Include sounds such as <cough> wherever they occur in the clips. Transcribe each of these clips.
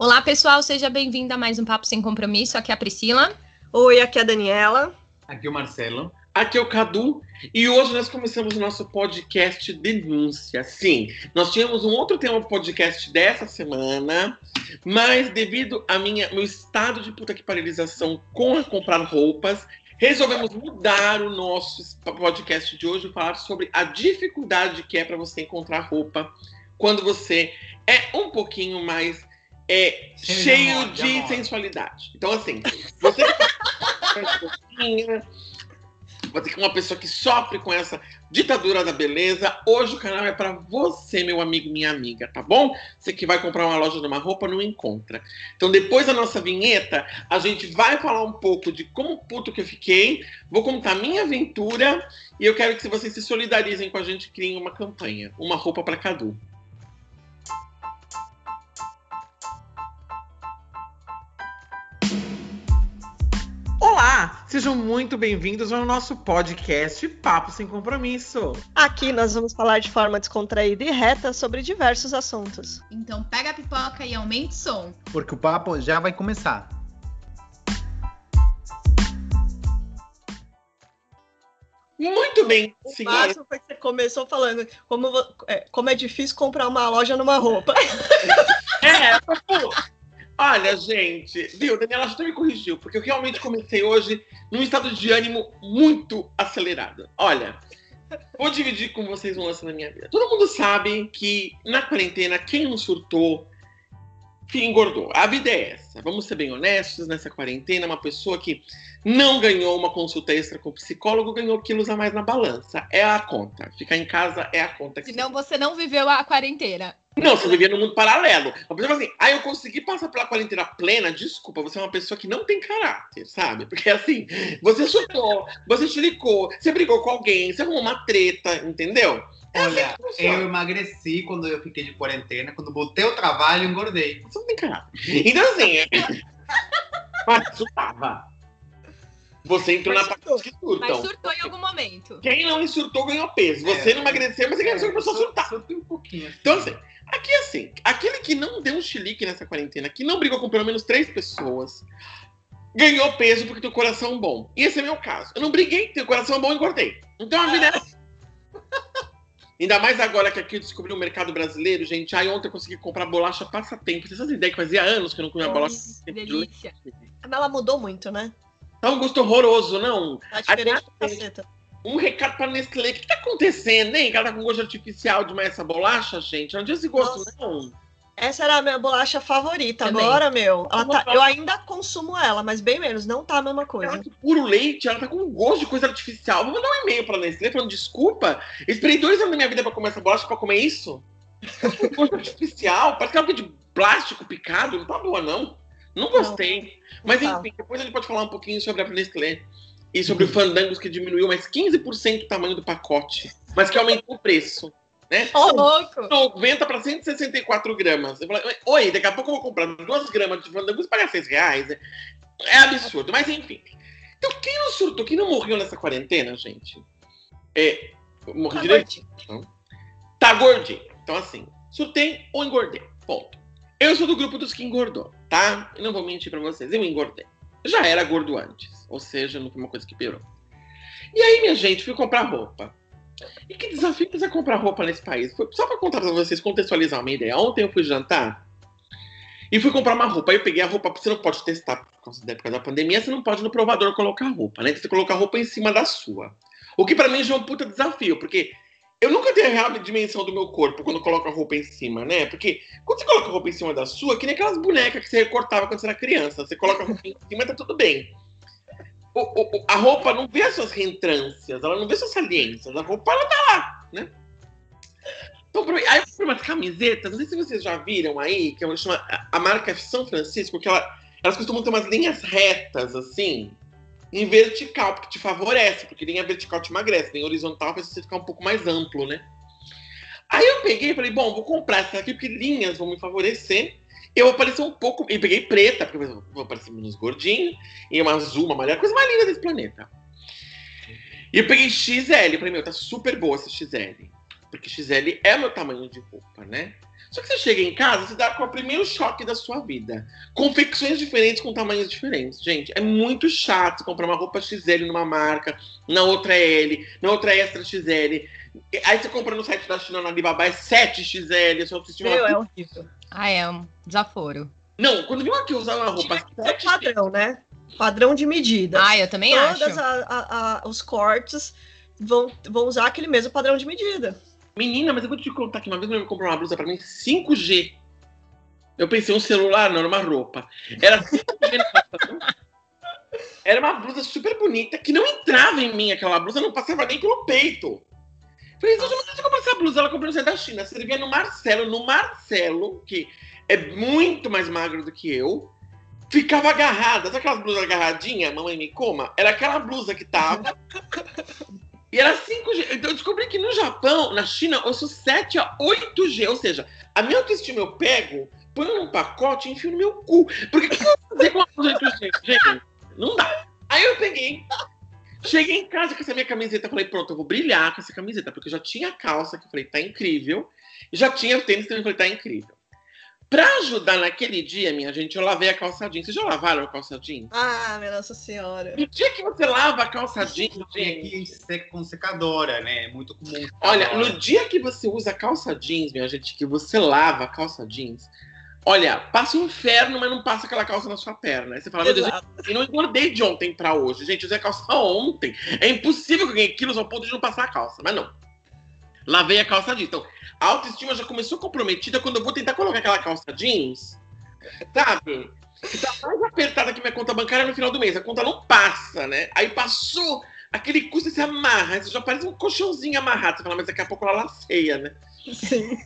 Olá, pessoal, seja bem-vindo a mais um Papo Sem Compromisso. Aqui é a Priscila. Oi, aqui é a Daniela. Aqui é o Marcelo. Aqui é o Cadu e hoje nós começamos o nosso podcast Denúncia. Sim, nós tínhamos um outro tema podcast dessa semana, mas devido a minha meu estado de puta que paralisação com a comprar roupas, resolvemos mudar o nosso podcast de hoje e falar sobre a dificuldade que é para você encontrar roupa quando você é um pouquinho mais é, cheio, de, de sensualidade. Então, assim, você <laughs> você que é uma pessoa que sofre com essa ditadura da beleza, hoje o canal é para você, meu amigo, minha amiga, tá bom? Você que vai comprar uma loja de uma roupa, não encontra. Então, depois da nossa vinheta, a gente vai falar um pouco de como puto que eu fiquei, vou contar minha aventura e eu quero que vocês se solidarizem com a gente e criem uma campanha, uma roupa para Cadu. Olá, sejam muito bem-vindos ao nosso podcast Papo Sem Compromisso. Aqui nós vamos falar de forma descontraída e reta sobre diversos assuntos. Então pega a pipoca e aumente o som. Porque o papo já vai começar. Muito bem. O máximo foi que você começou falando como, é, como é difícil comprar uma loja numa roupa. <laughs> é. Olha, gente, viu, Daniela já me corrigiu, porque eu realmente comecei hoje num estado de ânimo muito acelerado. Olha, vou dividir com vocês um lance na minha vida. Todo mundo sabe que na quarentena, quem não surtou, que engordou. A vida é essa. Vamos ser bem honestos, nessa quarentena, uma pessoa que não ganhou uma consulta extra com o psicólogo, ganhou quilos a mais na balança. É a conta. Ficar em casa é a conta. Que Senão você não viveu a quarentena. Não, você vivia no mundo paralelo. Uma pessoa assim, ah, eu consegui passar pela quarentena plena, desculpa, você é uma pessoa que não tem caráter, sabe? Porque assim, você chutou, você chilicou, você brigou com alguém, você arrumou uma treta, entendeu? É assim Olha, assim eu emagreci quando eu fiquei de quarentena, quando botei o trabalho, engordei. Você não tem caráter. Então assim, é... <laughs> mas isso tava. Você entrou mas na parte dos que surtam. Mas surtou em algum momento. Quem não surtou ganhou peso. Você é, não emagreceu, mas você é, começou a surtar. Surtou um pouquinho. Assim. Então assim, Aqui, assim, aquele que não deu um chilique nessa quarentena, que não brigou com pelo menos três pessoas, ganhou peso porque tem o coração bom. E esse é meu caso. Eu não briguei, tenho coração bom e engordei. Então a vida é assim. <laughs> Ainda mais agora que aqui eu descobri o mercado brasileiro, gente. Aí ontem eu consegui comprar bolacha passatempo. Vocês fazem ideia que fazia anos que eu não comia bolacha delícia. Ela mudou muito, né? Tá um gosto horroroso, não? Tá diferente a gente, um recado pra Nestlé. O que, tá acontecendo, hein? Que ela tá com gosto artificial demais essa bolacha, gente? Não esse gosto, Nossa. não. Essa era a minha bolacha favorita. Também. Agora, meu, tá, eu ainda consumo ela, mas bem menos. Não tá a mesma coisa. Ela puro leite, ela tá com gosto de coisa artificial. Vou mandar um e-mail pra Nestlé falando desculpa. Esperei dois anos da minha vida pra comer essa bolacha pra comer isso. gosto artificial, parece que é algo de plástico picado. Não tá boa, não. Não gostei. Não, mas não enfim, tá. depois a gente pode falar um pouquinho sobre a Nestlé. E sobre o Fandangos que diminuiu mais 15% o tamanho do pacote, mas que aumentou o preço. Né? Ô, oh, louco! 90 para 164 gramas. Eu falei, oi, daqui a pouco eu vou comprar duas gramas de Fandangos e pagar 6 reais. É absurdo, mas enfim. Então, quem não surtou, quem não morreu nessa quarentena, gente? É, morri tá direito? Tá gordinho. Então, assim, surtei ou engordei. Ponto. Eu sou do grupo dos que engordou, tá? Eu não vou mentir pra vocês, eu engordei já era gordo antes. Ou seja, não foi uma coisa que piorou. E aí, minha gente, fui comprar roupa. E que desafio que comprar roupa nesse país? Foi só para contar para vocês, contextualizar uma ideia. Ontem eu fui jantar e fui comprar uma roupa. Aí eu peguei a roupa, porque você não pode testar por causa da época da pandemia, você não pode no provador colocar roupa, né? Você colocar roupa em cima da sua. O que para mim já é um puta desafio, porque eu nunca tenho a real dimensão do meu corpo quando coloco a roupa em cima, né? Porque quando você coloca a roupa em cima da sua, que nem aquelas bonecas que você recortava quando você era criança. Você coloca a roupa em cima e tá tudo bem. O, o, a roupa não vê as suas reentrâncias, ela não vê suas saliências. A roupa, ela tá lá, né? Então, aí eu comprei umas camisetas, não sei se vocês já viram aí, que é chama, a marca São Francisco, que ela, elas costumam ter umas linhas retas, assim, em vertical, porque te favorece, porque linha vertical te emagrece, nem horizontal faz você ficar um pouco mais amplo, né? Aí eu peguei e falei, bom, vou comprar essa aqui, porque linhas vão me favorecer. Eu vou aparecer um pouco. E peguei preta, porque eu vou aparecer menos gordinho, e uma azul, uma amarela, coisa mais linda desse planeta. E eu peguei XL, falei, meu, tá super boa essa XL. Porque XL é meu tamanho de roupa, né? Só que você chega em casa, você dá com o primeiro choque da sua vida. Confecções diferentes com tamanhos diferentes. Gente, é muito chato comprar uma roupa XL numa marca, na outra L, na outra extra XL. Aí você compra no site da China na Alibaba, é 7XL, só que Meu, é horrível. Ah, é um desaforo. Não, quando viu aqui usar uma roupa É padrão, né? Padrão de medida. Ah, eu também Todos acho. os cortes vão, vão usar aquele mesmo padrão de medida. Menina, mas eu vou te contar que uma vez meu irmão comprou uma blusa pra mim 5G. Eu pensei, um celular, não, era uma roupa. Era 5G na Era uma blusa super bonita que não entrava em mim aquela blusa, não passava nem pelo peito. Falei, Zuzu, mas você comprou essa blusa? Ela comprou no da China. Servia no Marcelo. No Marcelo, que é muito mais magro do que eu, ficava agarrada. Sabe aquelas blusas agarradinhas, mamãe me coma? Era aquela blusa que tava. E era 5G. Então eu descobri que no Japão, na China, eu sou 7 a 8G. Ou seja, a minha autoestima eu pego, ponho num pacote e enfio no meu cu. Porque o que eu vou fazer com blusa 8G? Gente, não dá. Aí eu peguei. Cheguei em casa com essa minha camiseta, falei, pronto, eu vou brilhar com essa camiseta, porque eu já tinha a calça, que eu falei, tá incrível, e já tinha o tênis, também falei, tá incrível. Pra ajudar naquele dia, minha gente, eu lavei a calça jeans. Vocês já lavaram a calça jeans? Ah, minha Nossa Senhora. No dia que você lava a calça jeans, Tem aqui seca com secadora, né? É muito comum. Olha, no dia que você usa calça jeans, minha gente, que você lava a calça jeans, olha, passa o um inferno, mas não passa aquela calça na sua perna. Aí você fala, meu Deus, eu não engordei de ontem pra hoje. Gente, eu usei a calça <laughs> ontem. É impossível que eu ganhe quilos ao ponto de não passar a calça. Mas não. Lavei a calça jeans. Então, a autoestima já começou comprometida quando eu vou tentar colocar aquela calça jeans, sabe? Que tá mais apertada que minha conta bancária no final do mês. A conta não passa, né? Aí passou aquele custo, você amarra, você já parece um colchãozinho amarrado. Você fala, mas daqui a pouco ela laceia, né? Sim.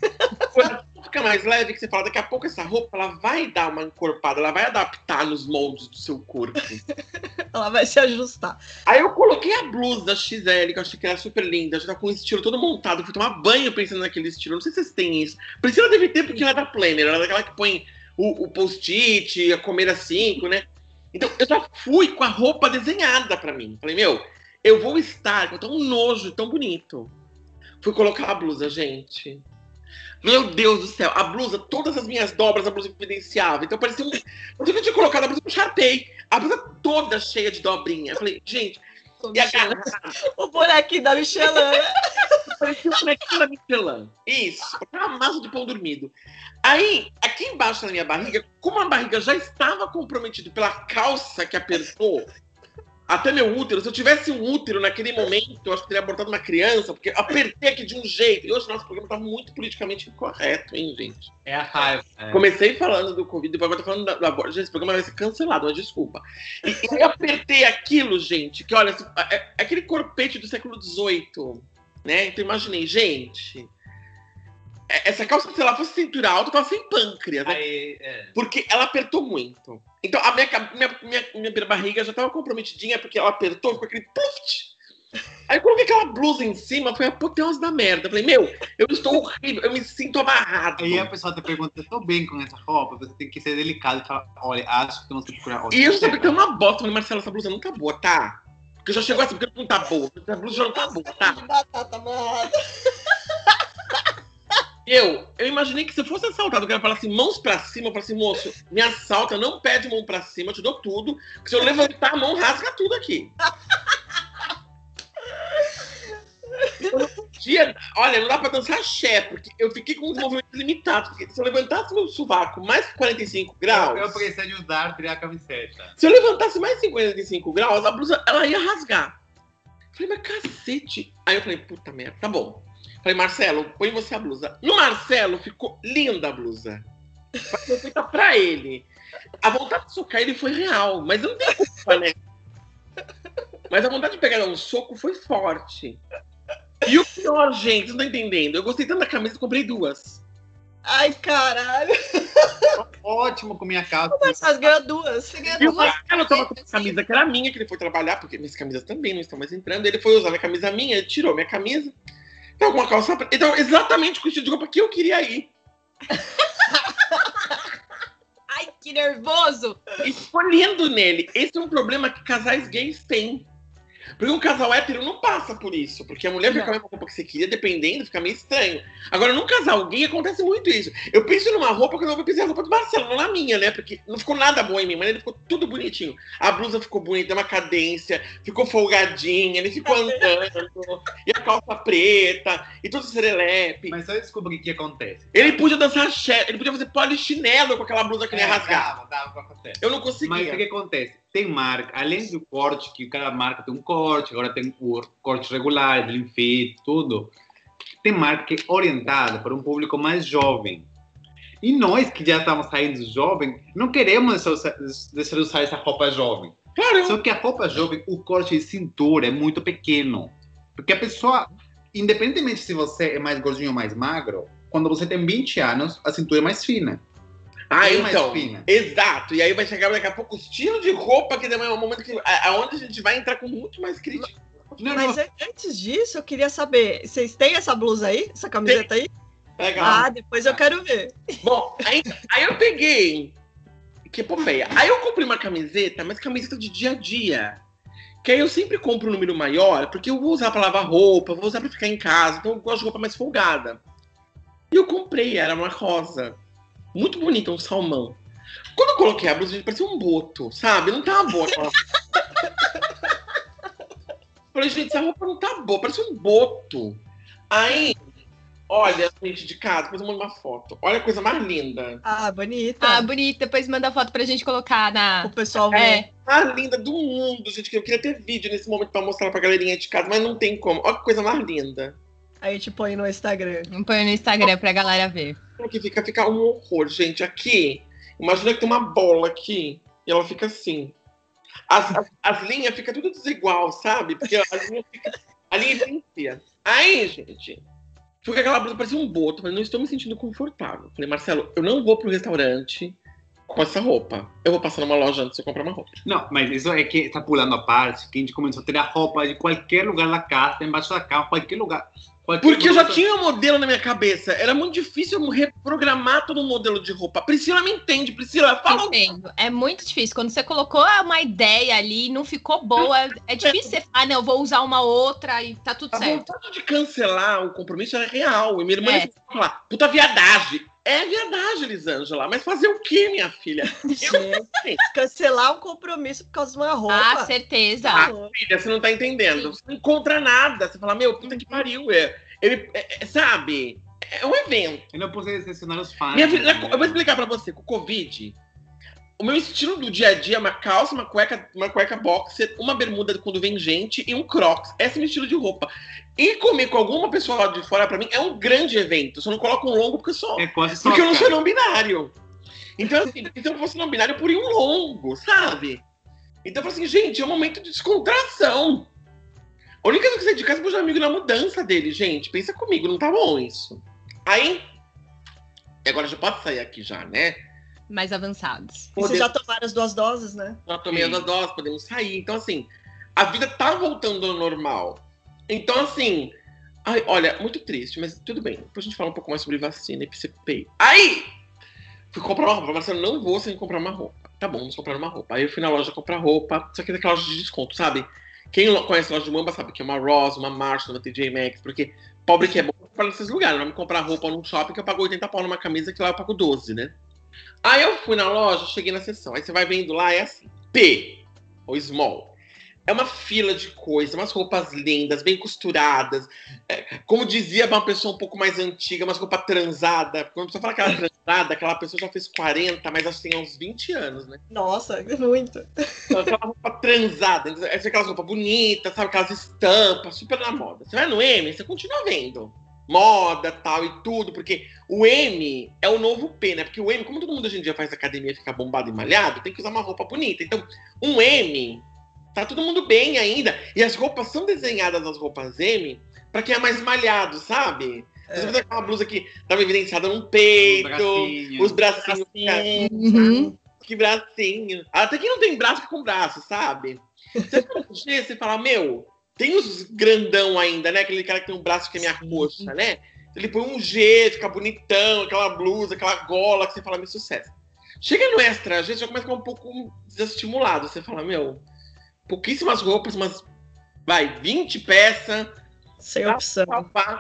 Fica mais leve, que você fala, daqui a pouco essa roupa ela vai dar uma encorpada, ela vai adaptar nos moldes do seu corpo. <laughs> Ela vai se ajustar. Aí eu coloquei a blusa XL, que eu achei que era super linda, já tá com o estilo todo montado. Fui tomar banho pensando naquele estilo. Não sei se vocês têm isso. Priscila deve ter, porque ela é da Planner, ela é daquela que põe o, o post-it, a comer a cinco, né? Então eu já fui com a roupa desenhada pra mim. Falei, meu, eu vou estar com tão nojo, tão bonito. Fui colocar a blusa, gente. Meu Deus do céu, a blusa, todas as minhas dobras, a blusa evidenciava. Então parecia um. Eu tinha colocado a blusa, eu charpei. A blusa toda cheia de dobrinha. Eu falei, gente. E a garrafa. O bonequinho da Michelin. <laughs> Parecia um bonequinho da Michelin. Isso, uma massa de pão dormido. Aí, aqui embaixo na minha barriga, como a barriga já estava comprometida pela calça que apertou, até meu útero, se eu tivesse um útero naquele momento, eu acho que teria abortado uma criança, porque eu apertei aqui de um jeito. E hoje nosso programa tá muito politicamente incorreto, hein, gente? É a raiva. É. Comecei falando do Covid, depois agora tô falando do aborto. Gente, esse programa vai ser cancelado, mas desculpa. E, e eu apertei aquilo, gente, que olha, é, é aquele corpete do século XVIII, né? Então imaginei, gente. Essa calça, se ela fosse cintura alta, tava sem pâncreas, né? Aí, é. Porque ela apertou muito. Então a minha, minha, minha, minha barriga já tava comprometidinha porque ela apertou, ficou aquele pluft. Aí eu coloquei aquela blusa em cima, foi a apoteose da merda. Eu falei, meu, eu estou horrível, eu me sinto amarrado. Aí a pessoa te pergunta, eu tô bem com essa roupa? Você tem que ser delicado e falar, olha, acho que eu não sei procurar outra. E eu sabia que é uma bosta. Eu falei, Marcelo, essa blusa não tá boa, tá? Porque já chegou assim, porque não tá boa. Essa blusa já não tá boa, tá? <laughs> Batata amarrada. Eu, eu imaginei que se eu fosse assaltado, o cara falasse mãos pra cima, eu falasse, moço, me assalta, não pede mão pra cima, eu te dou tudo. Porque se eu levantar a mão, rasga tudo aqui. <laughs> Dia, olha, não dá pra dançar axé, porque eu fiquei com os movimentos limitados. Porque se eu levantasse meu sovaco mais 45 graus. Eu preciso de usar, criar a camiseta. Se eu levantasse mais 55 graus, a blusa ela ia rasgar. Falei, mas cacete. Aí eu falei, puta merda, tá bom. Falei, Marcelo, põe você a blusa. No Marcelo ficou linda a blusa. Foi feita pra ele. A vontade de socar ele foi real, mas eu não tenho culpa, né? Mas a vontade de pegar um soco foi forte. E o pior, gente, vocês não estão entendendo. Eu gostei tanto da camisa que comprei duas. Ai, caralho. Ótimo com minha calça. Mas você ganhou duas. Você ganhou E o duas. Marcelo tava com a camisa que era minha, que ele foi trabalhar, porque minhas camisas também não estão mais entrando. Ele foi usar a camisa minha, ele tirou minha camisa. Então, com uma calça. preta. Então, exatamente com o estilo de roupa que eu queria ir. Ai, que nervoso! E ficou lindo nele. Esse é um problema que casais gays têm. Porque um casal hétero não passa por isso. Porque a mulher fica com a mesma roupa que você queria, dependendo, fica meio estranho. Agora, num casal gay acontece muito isso. Eu penso numa roupa que eu não vou pensar a roupa do Marcelo, não na minha, né? Porque não ficou nada bom em mim, mas ele ficou tudo bonitinho. A blusa ficou bonita, uma cadência, ficou folgadinha, ele ficou andando, e a calça preta, e todo serelepe. Mas só desculpa o que, acontece. Ele podia dançar ele podia fazer polichinelo com aquela blusa que nem É, rasgava. dava, dava pra fazer. Eu não conseguia. Mas o que acontece? Tem marca, além do corte, que cada marca tem um corte, agora tem o corte regular, slim fit, tudo. Tem marca que é orientada para um público mais jovem. E nós que já estamos saindo jovem, não queremos deixar deixar de usar essa roupa jovem. Claro, Só que a roupa jovem, o corte de cintura é muito pequeno. Porque a pessoa, independentemente se você é mais gordinho ou mais magro, quando você tem 20 anos, a cintura é mais fina. Ah, mais então. Exato. E aí vai chegar daqui a pouco o estilo de roupa que também é um momento que, a- aonde a gente vai entrar com muito mais crítica. Não, Mas an- antes disso, eu queria saber, vocês têm essa blusa aí? Essa camiseta aí? Legal. Ah, depois eu quero ver. Bom, aí, aí eu peguei. Que epopeia. Aí eu comprei uma camiseta, mas camiseta de dia a dia. Que aí eu sempre compro um número maior, porque eu vou usar pra lavar roupa, vou usar pra ficar em casa, então eu gosto de roupa mais folgada. E eu comprei, era uma rosa. Muito bonita, um salmão. Quando eu coloquei a blusa, gente, parecia um boto, sabe? Não tava boa aquela. <laughs> Falei, gente, essa roupa não tá boa, parece um boto. Aí, olha, gente de casa, depois eu mando uma foto. Olha a coisa mais linda. Ah, bonita. Ah, bonito. Depois manda a foto pra gente colocar o na. pessoal ver. É, mais linda do mundo, gente. que Eu queria ter vídeo nesse momento pra mostrar pra galerinha de casa, mas não tem como. Olha que coisa mais linda. Aí a gente põe no Instagram. põe no Instagram pra galera ver. Como que fica, fica um horror, gente. Aqui, imagina que tem uma bola aqui e ela fica assim. As, as, as linhas ficam tudo desigual, sabe? Porque a linha fica. A linha diferencia. Aí, gente, fui com aquela blusa, parecia um boto. Falei, não estou me sentindo confortável. Falei, Marcelo, eu não vou pro restaurante com essa roupa. Eu vou passar numa loja antes de eu comprar uma roupa. Não, mas isso é que está pulando a parte, que a gente começou a tirar roupa de qualquer lugar da casa, embaixo da cama, qualquer lugar. Porque eu já tinha um modelo na minha cabeça. Era muito difícil eu reprogramar todo o modelo de roupa. Priscila me entende. Priscila, fala Entendo. É muito difícil. Quando você colocou uma ideia ali e não ficou boa, é difícil você falar, não, eu vou usar uma outra e tá tudo A certo. vontade de cancelar o compromisso era real. E minha irmã É. falar, puta viadagem. É viadagem, Elisângela. Mas fazer o quê, minha filha? <laughs> Gente, cancelar um compromisso por causa de uma roupa. Ah, certeza. Louco. Filha, você não tá entendendo. Você não encontra nada. Você fala, meu, puta que pariu. É, ele, é- é- sabe? É um evento. Eu não posso decepcionar os fãs. Minha filha, né? eu vou explicar pra você. Com o Covid, o meu estilo do dia a dia é uma calça, uma cueca, uma cueca boxer, uma bermuda quando vem gente e um crocs. Esse é meu estilo de roupa. E comer com alguma pessoa lá de fora, pra mim, é um grande evento. Eu só não coloco um longo porque só. É quase só. Porque eu não sou não binário. Então, assim, se <laughs> eu fosse não binário, eu poria um longo, sabe? Então, eu assim, gente, é um momento de descontração. A única coisa que eu saí de casa foi um amigo na mudança dele, gente. Pensa comigo, não tá bom isso. Aí, e agora já pode sair aqui já, né? Mais avançados. E vocês já tomaram as duas doses, né? Já tomei Sim. as doses, podemos sair. Então, assim, a vida tá voltando ao normal. Então, assim, ai, olha, muito triste, mas tudo bem. Depois a gente fala um pouco mais sobre vacina e PCP. Aí, fui comprar uma roupa. Marcelo, não vou sem comprar uma roupa. Tá bom, vamos comprar uma roupa. Aí eu fui na loja comprar roupa, só que daquela loja de desconto, sabe? Quem conhece a loja de Mamba sabe que é uma Ross, uma Marshall, uma TJ Maxx, porque pobre que é bom para nesses lugares. Não me comprar roupa num shopping que eu pago 80 pau numa camisa que lá eu pago 12, né? Aí eu fui na loja, cheguei na seção. Aí você vai vendo lá, é assim, P, ou small. É uma fila de coisas, umas roupas lindas, bem costuradas. É, como dizia uma pessoa um pouco mais antiga, umas roupas transadas. Quando a pessoa fala que ela é transada, aquela pessoa já fez 40, mas acho que tem uns 20 anos, né? Nossa, <laughs> muito. Então, aquela roupa transada, aquelas roupas bonitas, sabe? Aquelas estampas, super na moda. Você vai no M, você continua vendo moda, tal e tudo, porque o M é o novo P, né? Porque o M, como todo mundo hoje em dia faz academia fica bombado e malhado, tem que usar uma roupa bonita. Então, um M, tá todo mundo bem ainda. E as roupas são desenhadas, as roupas M, pra quem é mais malhado, sabe? É. Você vai ver aquela blusa que tava evidenciada num peito, bracinhos. os bracinhos. Uhum. Que bracinho. Até quem não tem braço fica com braço, sabe? Você um você fala, meu, tem os grandão ainda, né? Aquele cara que tem um braço que é minha coxa, né? Ele põe um G, fica bonitão, aquela blusa, aquela gola, que você fala, meu sucesso. Chega no extra, G, você já começa a ficar um pouco desestimulado. Você fala, meu, pouquíssimas roupas, mas vai 20 peças. Sem opção.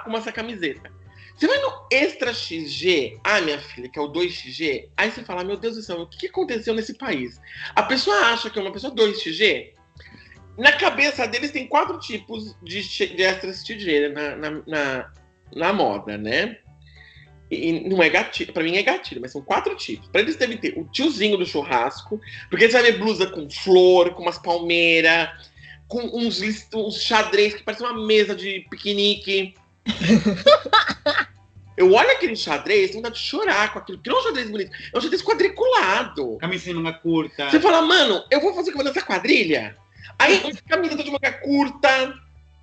com essa camiseta. Você vai no Extra XG, ah, minha filha, que é o 2XG, aí você fala, meu Deus do céu, o que aconteceu nesse país? A pessoa acha que é uma pessoa 2XG, na cabeça deles tem quatro tipos de, de Extra XG na, na, na, na moda, né? E não é gatilho, pra mim é gatilho, mas são quatro tipos. Pra eles devem ter o tiozinho do churrasco, porque você vai ver blusa com flor, com umas palmeiras, com uns, uns xadrez que parece uma mesa de piquenique. <laughs> Eu olho aquele xadrez, tenho vontade de chorar com aquilo, porque não é um xadrez bonito, é um xadrez quadriculado. Camisa manga curta. Você fala, mano, eu vou fazer que nessa quadrilha? Aí, camisa de manga curta,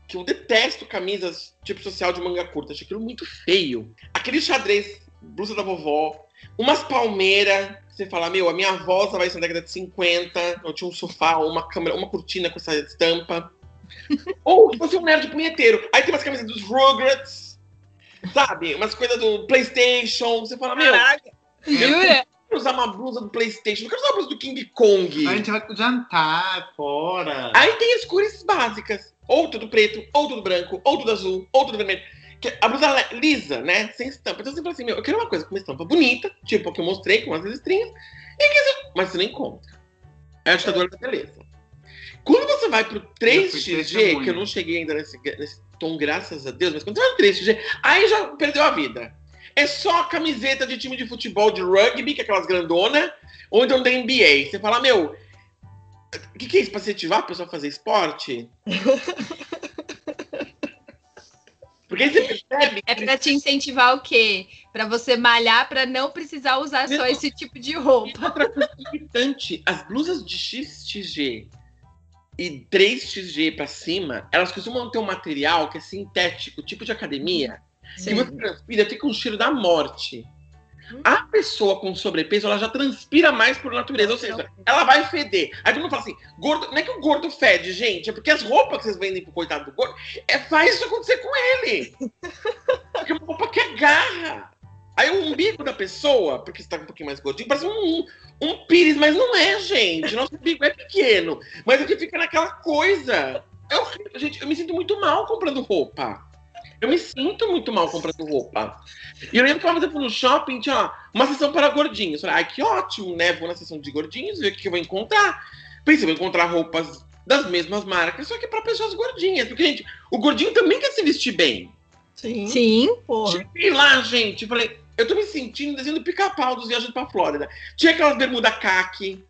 que eu detesto camisas tipo social de manga curta, acho aquilo muito feio. Aquele xadrez, blusa da vovó, umas palmeiras, você fala, meu, a minha avó vai ser na década de 50, eu tinha um sofá, uma câmera, uma cortina com essa estampa. <laughs> Ou você é um nerd punheteiro. Aí tem umas camisas dos Rugrats, Sabe? Umas coisas do PlayStation. Você fala, meu. Caraca. Jura? quero usar uma blusa do PlayStation, não quero usar uma blusa do King Kong. A gente vai jantar fora. Aí tem as cores básicas: ou tudo preto, ou tudo branco, ou tudo azul, ou tudo vermelho. A blusa lisa, né? Sem estampa. Então você fala assim: meu, eu quero uma coisa com uma estampa bonita, tipo a que eu mostrei, com as listrinhas, mas você não encontra. É a ditadura da beleza. Quando você vai pro 3XG, que eu não cheguei ainda nesse, nesse tom, graças a Deus, mas quando você vai pro 3XG, aí já perdeu a vida. É só camiseta de time de futebol de rugby, que é aquelas grandona, ou então da NBA. Você fala, meu, o que, que é isso? Pra incentivar a pessoa a fazer esporte? <laughs> Porque você percebe. É pra te incentivar o quê? Pra você malhar pra não precisar usar só esse tipo de roupa. As blusas de XXG e 3xG para cima, elas costumam ter um material que é sintético, tipo de academia, Sim. que você transpira, fica um cheiro da morte. Hum. A pessoa com sobrepeso, ela já transpira mais por natureza, ou seja, ela vai feder. Aí todo mundo fala assim, gordo, não é que o gordo fede, gente, é porque as roupas que vocês vendem pro coitado do gordo, é, faz isso acontecer com ele. <laughs> Porque é uma roupa que agarra. Aí o umbigo da pessoa, porque você tá um pouquinho mais gordinho, parece um, um pires, mas não é, gente. Nosso umbigo é pequeno. Mas é que fica naquela coisa. Eu, gente, eu me sinto muito mal comprando roupa. Eu me sinto muito mal comprando roupa. E eu lembro que uma vez eu fui no shopping, tinha uma sessão para gordinhos. Falei, ai, que ótimo, né? Vou na sessão de gordinhos, ver o que eu vou encontrar. Pensei, vou encontrar roupas das mesmas marcas, só que para pessoas gordinhas. Porque, gente, o gordinho também quer se vestir bem. Sim. Sim, porra. Cheguei lá, gente, falei, eu tô me sentindo desenho do pica-pau dos viajantes pra Flórida. Tinha aquelas bermuda caque.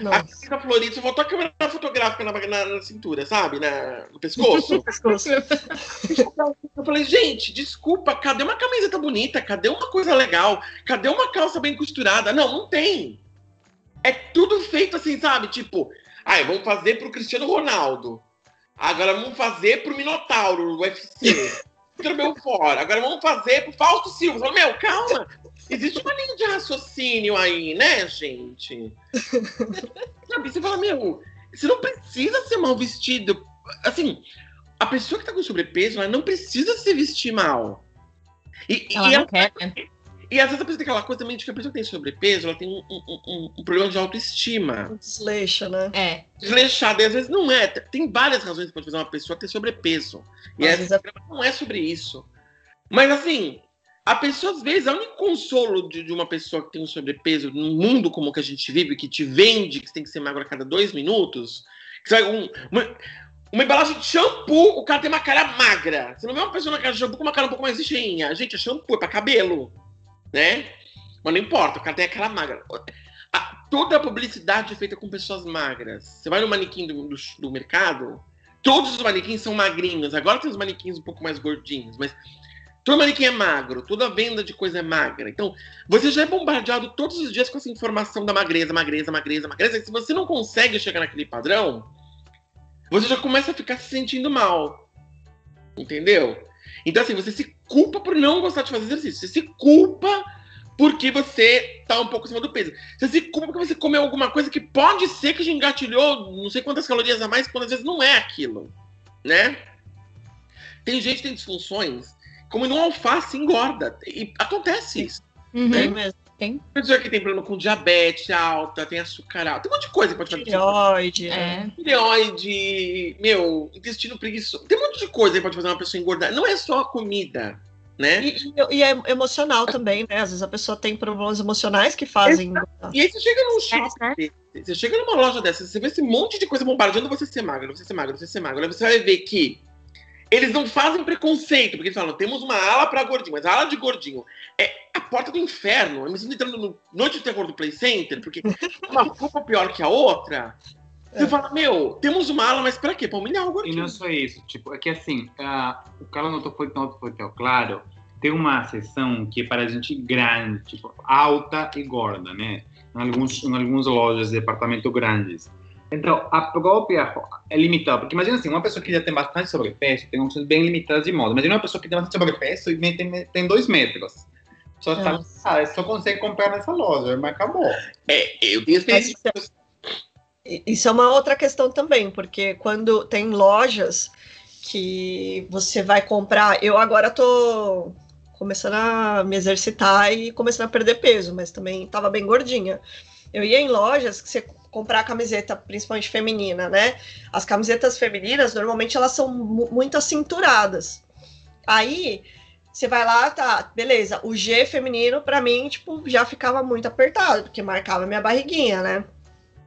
A fica florida, só faltou a câmera fotográfica na, na, na cintura, sabe? Na, no pescoço. <laughs> <laughs> eu falei, gente, desculpa, cadê uma camiseta bonita? Cadê uma coisa legal? Cadê uma calça bem costurada? Não, não tem. É tudo feito assim, sabe? Tipo, ai, vamos fazer pro Cristiano Ronaldo. Agora vamos fazer pro Minotauro, do UFC. <laughs> Vitor Belfort. Agora vamos fazer pro Fausto Silva. Falo, meu, calma. Existe uma linha de raciocínio aí, né, gente? <laughs> Sabe, você fala, meu, você não precisa ser mal vestido. Assim, a pessoa que tá com sobrepeso, ela não precisa se vestir mal. E, ela e não ela, quer, né? E às vezes a pessoa tem aquela coisa também de que a pessoa que tem sobrepeso, ela tem um, um, um, um problema de autoestima. Desleixa, né? É. Desleixada. E às vezes não é. Tem várias razões que pode fazer uma pessoa ter sobrepeso. E às vezes é... não é sobre isso. Mas assim, a pessoa, às vezes, é o único consolo de, de, uma pessoa que tem um sobrepeso num mundo como o que a gente vive, que te vende que você tem que ser magro a cada dois minutos, que você vai, um, uma, uma embalagem de shampoo, o cara tem uma cara magra. Você não vê uma pessoa na cara de shampoo com uma cara um pouco mais cheinha. Gente, é shampoo, é pra cabelo né? Mas não importa, o cara tem aquela magra. A, toda a publicidade é feita com pessoas magras. Você vai no manequim do, do, do, mercado, todos os manequins são magrinhos. Agora tem os manequins um pouco mais gordinhos, mas todo manequim é magro, toda venda de coisa é magra. Então, você já é bombardeado todos os dias com essa informação da magreza, magreza, magreza, magreza. E se você não consegue chegar naquele padrão, você já começa a ficar se sentindo mal. Entendeu? Então, assim, você se culpa por não gostar de fazer exercício. Você se culpa porque você tá um pouco acima do peso. Você se culpa porque você comeu alguma coisa que pode ser que já engatilhou não sei quantas calorias a mais, quando às vezes não é aquilo, né? Tem gente que tem disfunções, como no alface engorda. E acontece isso. Uhum. Né? Tem. Pessoa que tem problema com diabetes alta, tem açúcar alto, tem um monte de coisa que pode fazer. Tireoide. É. Tireoide, meu, intestino preguiçoso. Tem um monte de coisa que pode fazer uma pessoa engordar. Não é só a comida, né? E, e- e é emocional também, né? Às vezes a pessoa tem problemas emocionais que fazem. E aí você chega num É, shopping, desse, você chega numa loja dessa, você vê esse monte de coisa bombardeando você ser magro, você ser magro, você ser magro. Aí você vai ver que eles não fazem preconceito, porque eles falam, temos uma ala pra gordinho, mas a ala de gordinho é a porta do inferno. Eu me sinto entrando no Noite de Terror do Play Center, porque <laughs> uma roupa pior que a outra. Você É. fala, meu, temos uma ala, mas pra quê? Pra humilhar o E gordinho. não só isso, tipo, é que assim, ah, o Carlos não foi tão foi tão claro. Tem uma seção que é para gente grande, tipo, alta e gorda, né? Em alguns, em algumas lojas de departamento grandes. Então, a própria é limitada, porque imagina assim, uma pessoa que já tem bastante sobrepeso, tem opções bem limitadas de moda. Imagina uma pessoa que tem bastante sobrepeso e tem, tem dois metros. Só, É. fala, ah, só consegue comprar nessa loja, mas acabou. É, eu tenho experiência. E- Isso é uma outra questão também, porque quando tem lojas que você vai comprar, eu agora tô começando a me exercitar e começando a perder peso, mas também tava bem gordinha. Eu ia em lojas que você comprar camiseta, principalmente feminina, né? As camisetas femininas, normalmente elas são mu- muito acinturadas. Aí você vai lá, tá, beleza. O G feminino, pra mim, tipo, já ficava muito apertado, porque marcava minha barriguinha, né?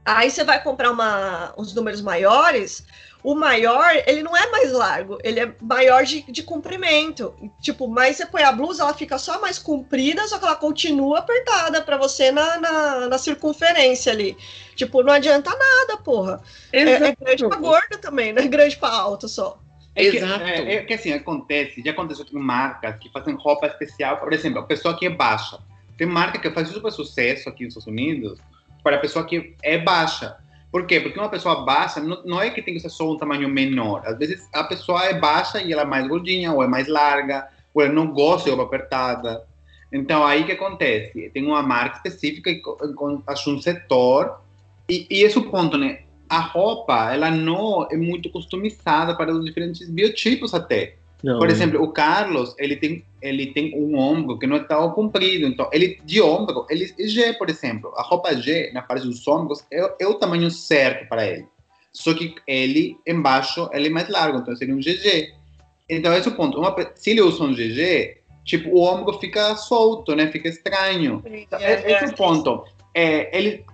Aí você vai comprar uma, uns números maiores, o maior, ele não é mais largo, ele é maior de, de comprimento. Tipo, mas você põe a blusa, ela fica só mais comprida, só que ela continua apertada pra você na, na, na circunferência ali. Tipo, não adianta nada, porra. É, é grande pra gordo também, não é <laughs> grande pra alto só. É que, Exato. é, é que assim, acontece, já aconteceu com marcas que fazem roupa especial, por exemplo, a pessoa que é baixa. Tem marca que faz super sucesso aqui nos Estados Unidos para a pessoa que é baixa. Por quê? Porque uma pessoa baixa não, não é que tem que ser só um tamanho menor. Às vezes a pessoa é baixa e ela é mais gordinha, ou é mais larga, ou ela não gosta de roupa apertada. Então aí que acontece? Tem uma marca específica e com- acho um setor e, e esse é o ponto, né? A roupa, ela não é muito customizada para os diferentes biotipos até. Não. Por exemplo, o Carlos, ele tem, ele tem um ombro que não é tão comprido, então ele de ombro, ele é G, por exemplo. A roupa G na parte dos ombros é, é o tamanho certo para ele. Só que ele embaixo, ele é mais largo, então seria um GG. Então esse é o ponto. Uma, se ele usa um GG, tipo o ombro fica solto, né? Fica estranho. Então, esse é o ponto. É, ele,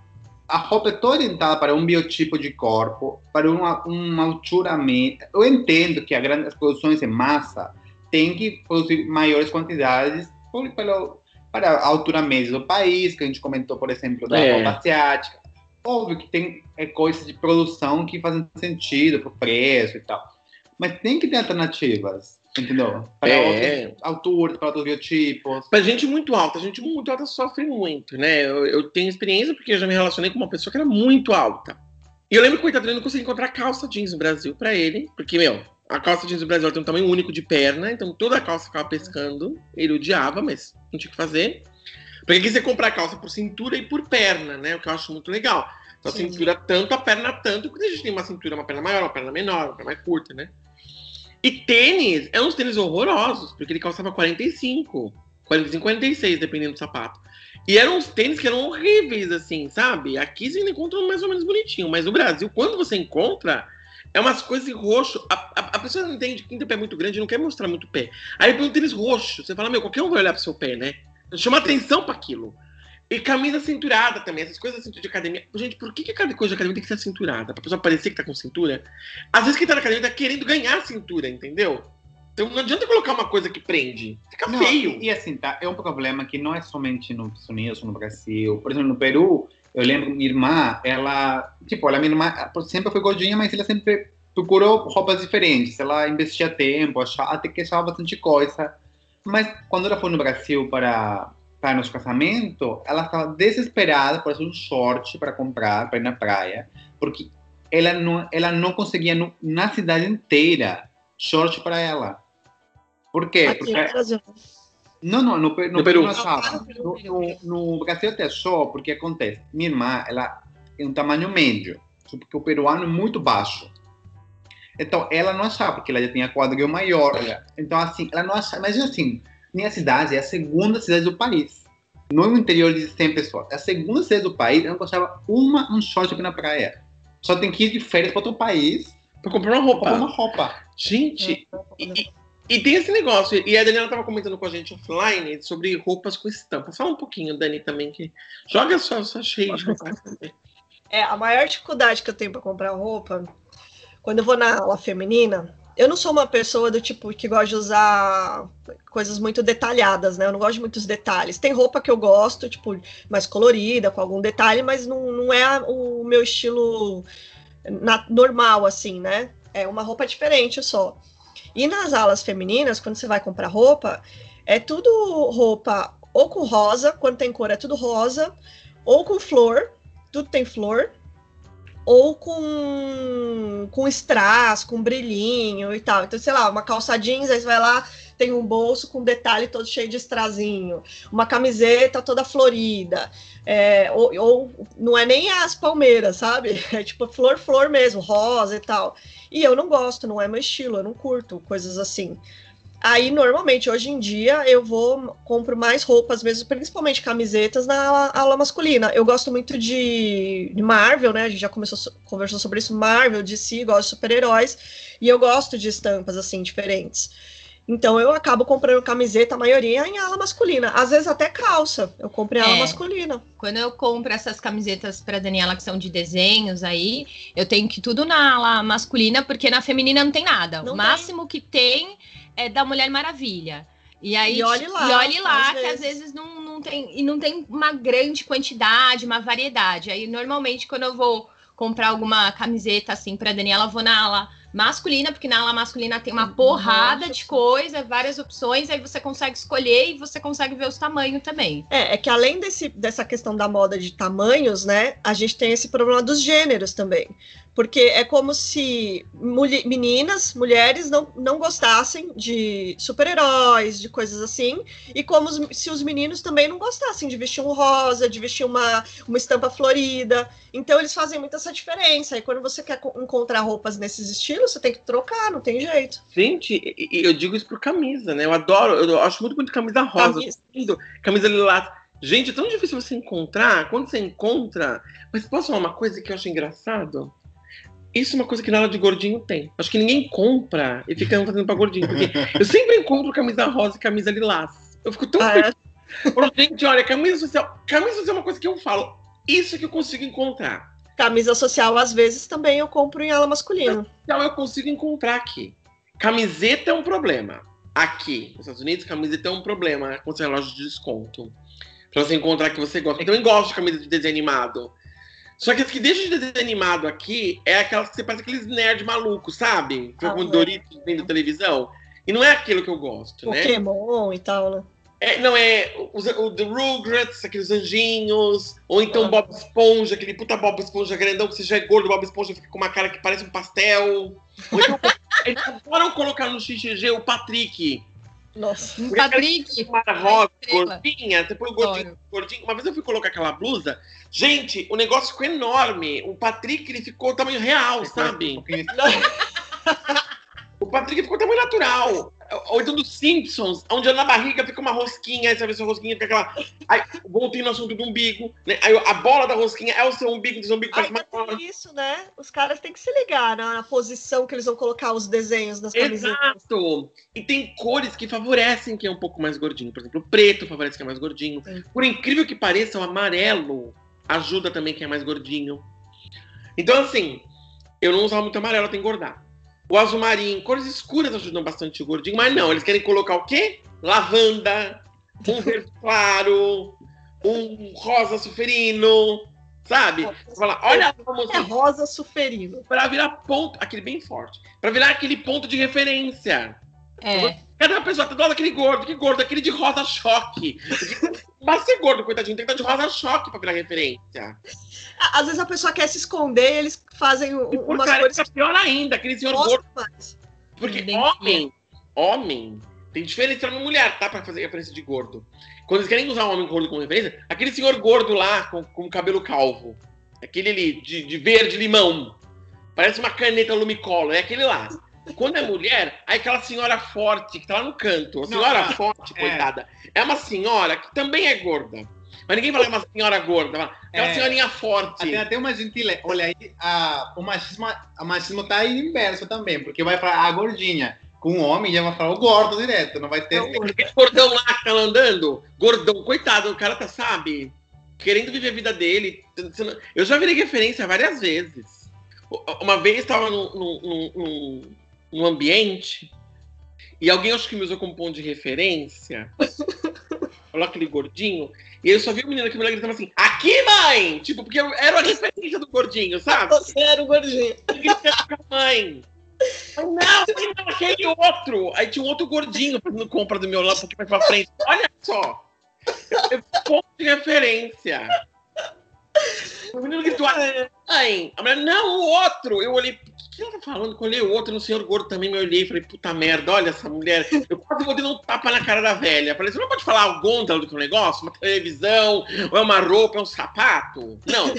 a roupa é toda orientada para um biotipo de corpo, para uma, altura. Eu entendo que a grande, as produções em massa têm que produzir maiores quantidades por, pelo, para a altura média do país, que a gente comentou, por exemplo, da É. roupa asiática. Óbvio que tem é, coisas de produção que fazem sentido para o preço e tal. Mas tem que ter alternativas, entendeu? Para É. outras alturas, para outros biotipos. Pra gente muito alta, a gente muito alta sofre muito, né? Eu, eu tenho experiência porque eu já me relacionei com uma pessoa que era muito alta. E eu lembro que o coitado dele não conseguia encontrar calça jeans no Brasil pra ele, porque, meu, a calça jeans do Brasil tem um tamanho único de perna, então toda a calça ficava pescando. Ele odiava, mas não tinha o que fazer. Porque aqui você compra a calça por cintura e por perna, né? O que eu acho muito legal. Então a cintura tanto, a perna tanto, porque a gente tem uma cintura, uma perna maior, uma perna menor, uma perna mais curta, né? E tênis, é uns tênis horrorosos, porque ele calçava 45, 45, 46, dependendo do sapato. E eram uns tênis que eram horríveis, assim, sabe? Aqui você ainda encontra mais ou menos bonitinho, mas no Brasil, quando você encontra, é umas coisas em roxo. A, a, a pessoa não entende que quem tem pé muito grande não quer mostrar muito pé. Aí põe um tênis roxo, você fala, meu, qualquer um vai olhar pro seu pé, né? Chama atenção para aquilo. E camisa cinturada também, essas coisas assim de academia. Gente, por que, que cada coisa de academia tem que ser cinturada? Pra pessoa parecer que tá com cintura? Às vezes quem tá na academia tá querendo ganhar cintura, entendeu? Então não adianta colocar uma coisa que prende. Fica Não, feio. E, e assim, tá? É um problema que não é somente nos Estados Unidos no Brasil. Por exemplo, no Peru, eu lembro minha irmã, ela. Tipo, ela, minha irmã sempre foi gordinha, mas ela sempre procurou roupas diferentes. Ela investia tempo, achava, até que achava bastante coisa. Mas quando ela foi no Brasil para, para nosso casamento, ela estava desesperada por fazer um short para comprar, para ir na praia, porque ela não, ela não conseguia, no, na cidade inteira, short para ela. Por quê? Aqui Porque Brasil. não, não, no, no, No Peru no No, no, Brasil até achou, porque acontece. Minha irmã, ela é um tamanho médio, só porque o peruano é muito baixo. Então, ela não achava, porque ela já tinha quadril maior. Então, assim, ela não achava. Imagina assim, minha cidade é a segunda cidade do país. no interior de 100 pessoas. A segunda cidade do país, eu não gostava uma, um short aqui na praia. Só tem que ir de férias para outro país Pra comprar uma roupa. para uma roupa. Gente, e, e- e tem esse negócio, e a Daniela tava comentando com a gente offline sobre roupas com estampa. Fala um pouquinho, Dani, também, que joga shade. no cara também. É, a maior dificuldade que eu tenho para comprar roupa, quando eu vou na aula feminina, eu não sou uma pessoa do tipo que gosta de usar coisas muito detalhadas, né? Eu não gosto de muitos detalhes. Tem roupa que eu gosto, tipo, mais colorida, com algum detalhe, mas não, não é o meu estilo na- normal, assim, né? É uma roupa diferente só. E nas alas femininas, quando você vai comprar roupa, é tudo roupa ou com rosa, quando tem cor é tudo rosa, ou com flor, tudo tem flor, ou com, com strass, com brilhinho e tal. Então, sei lá, uma calça jeans, aí você vai lá, tem um bolso com detalhe todo cheio de strazinho, uma camiseta toda florida, é, ou, ou não é nem as palmeiras, sabe? <laughs> É tipo flor, flor mesmo, rosa e tal. E eu não gosto, não é meu estilo, eu não curto coisas assim. Aí, normalmente, hoje em dia, eu vou, compro mais roupas mesmo, principalmente camisetas na ala masculina. Eu gosto muito de, de Marvel, né? A gente já começou, so- conversou sobre isso, Marvel, DC, gosto de super-heróis. E eu gosto de estampas, assim, diferentes. Então, eu acabo comprando camiseta, a maioria em ala masculina. Às vezes até calça, eu compro em ala É. masculina. Quando eu compro essas camisetas para Daniela que são de desenhos aí, eu tenho que tudo na ala masculina, porque na feminina não tem nada. Não o tem. máximo que tem é da Mulher Maravilha. E aí, E olhe lá, e olhe lá às que às vezes. vezes não, não tem e não tem uma grande quantidade, uma variedade. Aí normalmente quando eu vou comprar alguma camiseta assim para Daniela, eu vou na ala masculina, porque na ala masculina tem uma Nossa, porrada de coisa, várias opções, aí você consegue escolher e você consegue ver os tamanhos também. É, é que além desse, dessa questão da moda de tamanhos, né, a gente tem esse problema dos gêneros também. Porque é como se meninas, mulheres, não, não gostassem de super-heróis, de coisas assim, e como os- se os meninos também não gostassem de vestir um rosa, de vestir uma, uma estampa florida. Então eles fazem muito essa diferença. E quando você quer co- encontrar roupas nesses estilos, você tem que trocar, não tem jeito. Gente, eu digo isso por camisa, né? Eu adoro, eu acho muito bonito camisa rosa, Camisa. lindo, camisa lilás. Gente, é tão difícil você encontrar. Quando você encontra. Mas posso falar uma coisa que eu acho engraçado? Isso é uma coisa que na aula de gordinho tem. Acho que ninguém compra e fica fazendo pra gordinho. Porque eu sempre encontro camisa rosa e camisa lilás. Eu fico tão Ah, feliz. é? Gente, olha, camisa social. Camisa social é uma coisa que eu falo. Isso que eu consigo encontrar. Camisa social, às vezes, também eu compro em ala masculina. Então eu consigo encontrar aqui. Camiseta é um problema. Aqui, nos Estados Unidos, camiseta é um problema com seu relógio de desconto. Pra você encontrar que você gosta. Eu também gosto de camisa de desenho animado. Só que as que deixam de desenho animado aqui é aquelas que você parece aqueles nerd malucos, sabe? Que Ah, com é. Doritos vendo televisão. E não é aquilo que eu gosto, né? Pokémon e tal, né? É, não, é os- o, The Rugrats, aqueles anjinhos, ou então Ah. Bob Esponja, aquele puta Bob Esponja grandão, que você já é gordo, Bob Esponja fica com uma cara que parece um pastel. Ou então, <laughs> eles adoram colocar no XGG o Patrick. Nossa. Um Patrick. Uma rosa, estrela. gordinha, você põe o gordinho, gordinho. Uma vez eu fui colocar aquela blusa, gente, o negócio ficou enorme. O Patrick, ele ficou tamanho real, sabe? O <laughs> Patrick ficou tamanho natural. Ou então dos Simpsons, onde na barriga fica uma rosquinha, aí você vê sua rosquinha, fica aquela. Aí voltei no assunto do umbigo, né? Aí a bola da rosquinha é o seu umbigo, do seu umbigo mas maior. é isso, né? Os caras têm que se ligar na, na posição que eles vão colocar os desenhos nas camisetas. Exato! E tem cores que favorecem quem é um pouco mais gordinho. Por exemplo, o preto favorece quem é mais gordinho. Sim. Por incrível que pareça, o amarelo ajuda também quem é mais gordinho. Então, assim, eu não usava muito amarelo até engordar. O azul marinho, cores escuras ajudam bastante o gordinho, mas não, eles querem colocar o quê? Lavanda, um <laughs> verde claro, um rosa suferino, sabe? Fala, olha como É rosa suferino. para virar ponto, aquele bem forte, para virar aquele ponto de referência. É. Cada pessoa tá nossa, aquele gordo, que gordo, aquele de rosa choque. Mas ser gordo, coitadinho, tem que estar de rosa choque pra virar referência. Às vezes a pessoa quer se esconder e eles fazem um- E umas por cores careca, pior ainda, aquele senhor gordo. Porque Bem homem, homem, tem diferença entre homem e mulher, tá? Pra fazer referência de gordo. Quando eles querem usar um homem gordo como referência, aquele senhor gordo lá, com, com cabelo calvo, aquele ali, de, de verde limão, parece uma caneta lumicolor, é aquele lá. Quando é mulher, aí aquela senhora forte que tá lá no canto, a senhora Não, forte, é. coitada, é uma senhora que também é gorda. Mas ninguém fala é uma senhora gorda, é uma É. senhorinha forte. Até, até uma gentileza. Olha aí, a, o, machismo, o machismo tá aí inverso também, porque vai falar a gordinha. Com o homem já vai falar o gordo direto, não vai ter. É o gordo. Aquele gordão lá que tá lá andando, gordão, coitado, o cara tá, sabe, querendo viver a vida dele. Eu já virei referência várias vezes. Uma vez estava num, num, num, num ambiente e alguém acho que me usou como ponto de referência. <laughs> Falou aquele gordinho. E eu só vi o menino que me gritando assim: Aqui, mãe! Tipo, porque eu era a referência do gordinho, sabe? Você era o gordinho. gritando com a mãe. Não, não, aquele outro. Aí tinha um outro gordinho fazendo compra do meu lado, um pouquinho mais pra frente. Olha só. Eu, ponto de referência. O menino gritou, mãe. A mulher, não, o outro. Eu olhei, que, que tá falando? Quando eu olhei o outro, no senhor gordo também me olhei e falei, puta merda, olha essa mulher. Eu quase vou dar um tapa na cara da velha. Falei, você não pode falar o gôndola do que é um negócio? Uma televisão, ou é uma roupa, é um sapato? Não.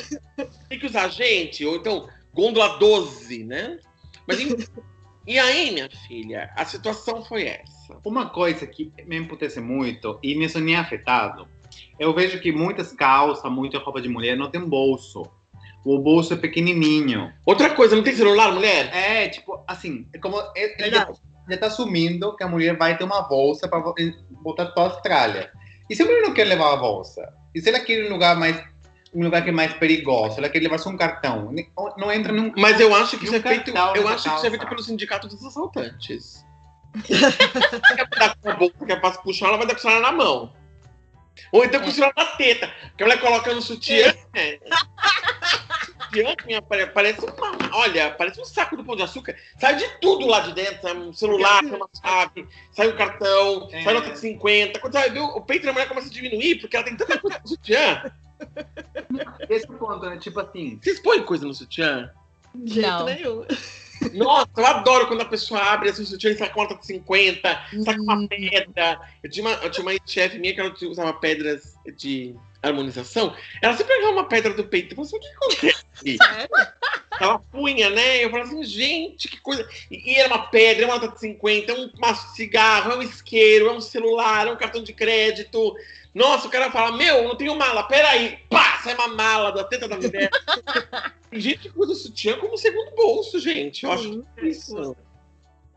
Tem que usar gente, ou então, gôndola 12, né? Mas enfim. E aí, minha filha, a situação foi essa. Uma coisa que me emputece muito e me sonhei afetado, eu vejo que muitas calças, muita roupa de mulher não tem bolso. O bolso é pequenininho. Outra coisa, não tem celular, mulher? É, tipo, assim, é como ele já, já tá assumindo que a mulher vai ter uma bolsa para botar para a Austrália. E se a mulher não quer levar a bolsa? E se ela quer um lugar mais um lugar que é mais perigoso, ela quer levar só um cartão, não entra num Mas eu acho que isso é feito. Eu acho que isso é feito pelo sindicato dos assaltantes. <laughs> Quer dar com a bolsa que é fácil puxar, ela vai dar com o celular na mão. Ou então com o celular na teta. Que a mulher coloca no sutiã. <laughs> É. Sutiã, minha, pare- parece uma. Olha, parece um saco do pão de açúcar. Sai de tudo lá de dentro. Sai um celular, sai uma chave, sai um cartão, É. sai nota de 50. Quando você vai ver, o peito da mulher começa a diminuir, porque ela tem tanta coisa no sutiã. esse é o ponto, né? Tipo assim, Vocês põem coisa no sutiã? De jeito Não. nenhum. Nossa, eu adoro quando a pessoa abre assim, sutiã e sai com nota de 50, sai com uma pedra. Eu tinha uma, eu tinha uma chefe minha que ela usava pedras de harmonização. Ela sempre pegava uma pedra do peito. Eu falei assim, o que acontece? Ela punha, né? Eu falava assim, gente, que coisa. E e era uma pedra, é uma nota de 50, é um maço de cigarro, é um isqueiro, é um celular, é um cartão de crédito. Nossa, o cara fala, meu, não tenho mala, peraí. Pá, sai uma mala da teta da mulher. <laughs> Tem gente que usa o sutiã como segundo bolso, gente. Eu acho que é isso.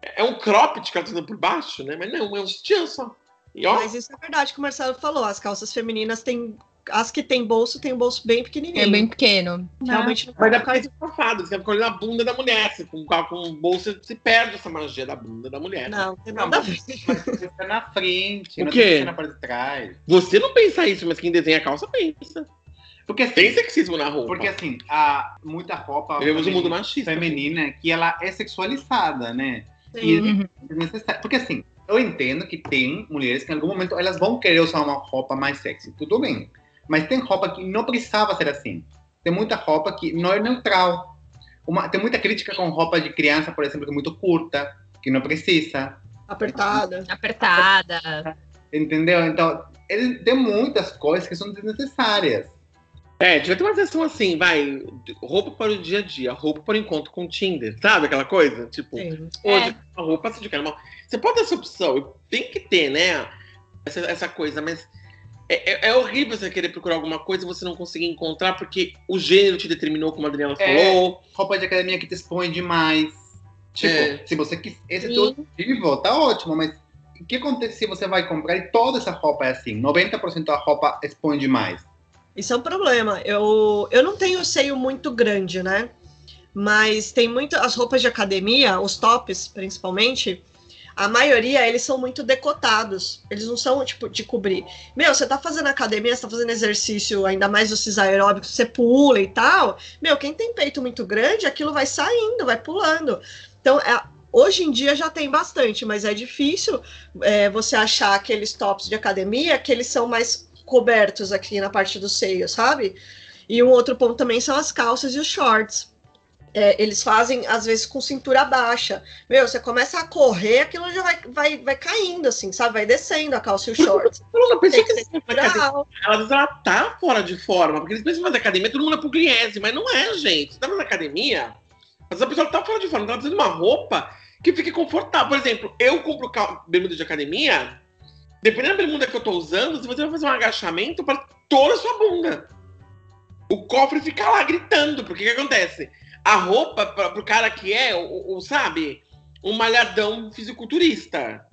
É um cropped que ela tá dando por baixo, né? Mas não, é um sutiã só. E ó, Mas isso é verdade que o Marcelo falou. As calças femininas têm. As que tem bolso tem um bolso bem pequenininho. É bem pequeno. Realmente não Mas dá pra ser safado, você fica olhando a bunda da mulher. Você, com, com o bolso, você perde essa magia da bunda da mulher. Não, tem nada a ver. mas você tá na frente, O não quê? na parte de trás. Você não pensa isso, mas quem desenha a calça pensa. Porque assim, Tem sexismo na roupa. porque assim, há muita roupa Vivemos um mundo feminina, machista. feminina que ela é sexualizada, né? Sim. Uhum. desnecessário. Porque assim, eu entendo que tem mulheres que em algum momento elas vão querer usar uma roupa mais sexy, tudo bem. Mas tem roupa que não precisava ser assim. Tem muita roupa que não é neutral. Uma- tem muita crítica com roupa de criança, por exemplo, que é muito curta, que não precisa, Apertada. Apertada. entendeu? Então, ele, tem muitas coisas que são desnecessárias. É, devia ter uma versão assim, vai, roupa para o dia a dia, roupa para o encontro com o Tinder, sabe aquela coisa? Tipo, Sim. hoje uma roupa, você de carnaval. Você pode ter essa opção, tem que ter, né? Essa, essa coisa, mas é, é- é horrível você querer procurar alguma coisa e você não conseguir encontrar porque o gênero te determinou, como a Adriana É. falou. Roupa de academia que te expõe demais. Tipo, É. se você quis, esse é Sim. teu objetivo, tá ótimo, mas o que acontece se você vai comprar e toda essa roupa é assim? 90% da roupa expõe demais. Isso é um problema. Eu, eu não tenho seio muito grande, né? Mas tem muito. As roupas de academia, os tops principalmente, a maioria eles são muito decotados. Eles não são tipo de cobrir. Meu, você tá fazendo academia, você tá fazendo exercício, ainda mais esses aeróbicos, você pula e tal. Meu, quem tem peito muito grande, aquilo vai saindo, vai pulando. Então, é, hoje em dia já tem bastante, mas é difícil é, você achar aqueles tops de academia que eles são mais cobertos aqui na parte do seio, sabe? E um outro ponto também são as calças e os shorts. É, eles fazem, às vezes, com cintura baixa. Meu, você começa a correr, aquilo já vai, vai, vai caindo, assim, sabe? Vai descendo a calça e o short. Falando, que que na academia, ela, ela tá fora de forma, porque eles pensam fazer academia, todo mundo é pugliese, mas não é, gente. Você tá fazendo academia, mas a pessoa tá fora de forma, ela tá fazendo uma roupa que fique confortável. Por exemplo, eu compro bermuda de academia dependendo da bermuda que eu tô usando, você vai fazer um agachamento para toda a sua bunda. O cofre fica lá gritando, porque o que acontece? A roupa, pra, pro cara que é, o, o sabe, um malhadão fisiculturista.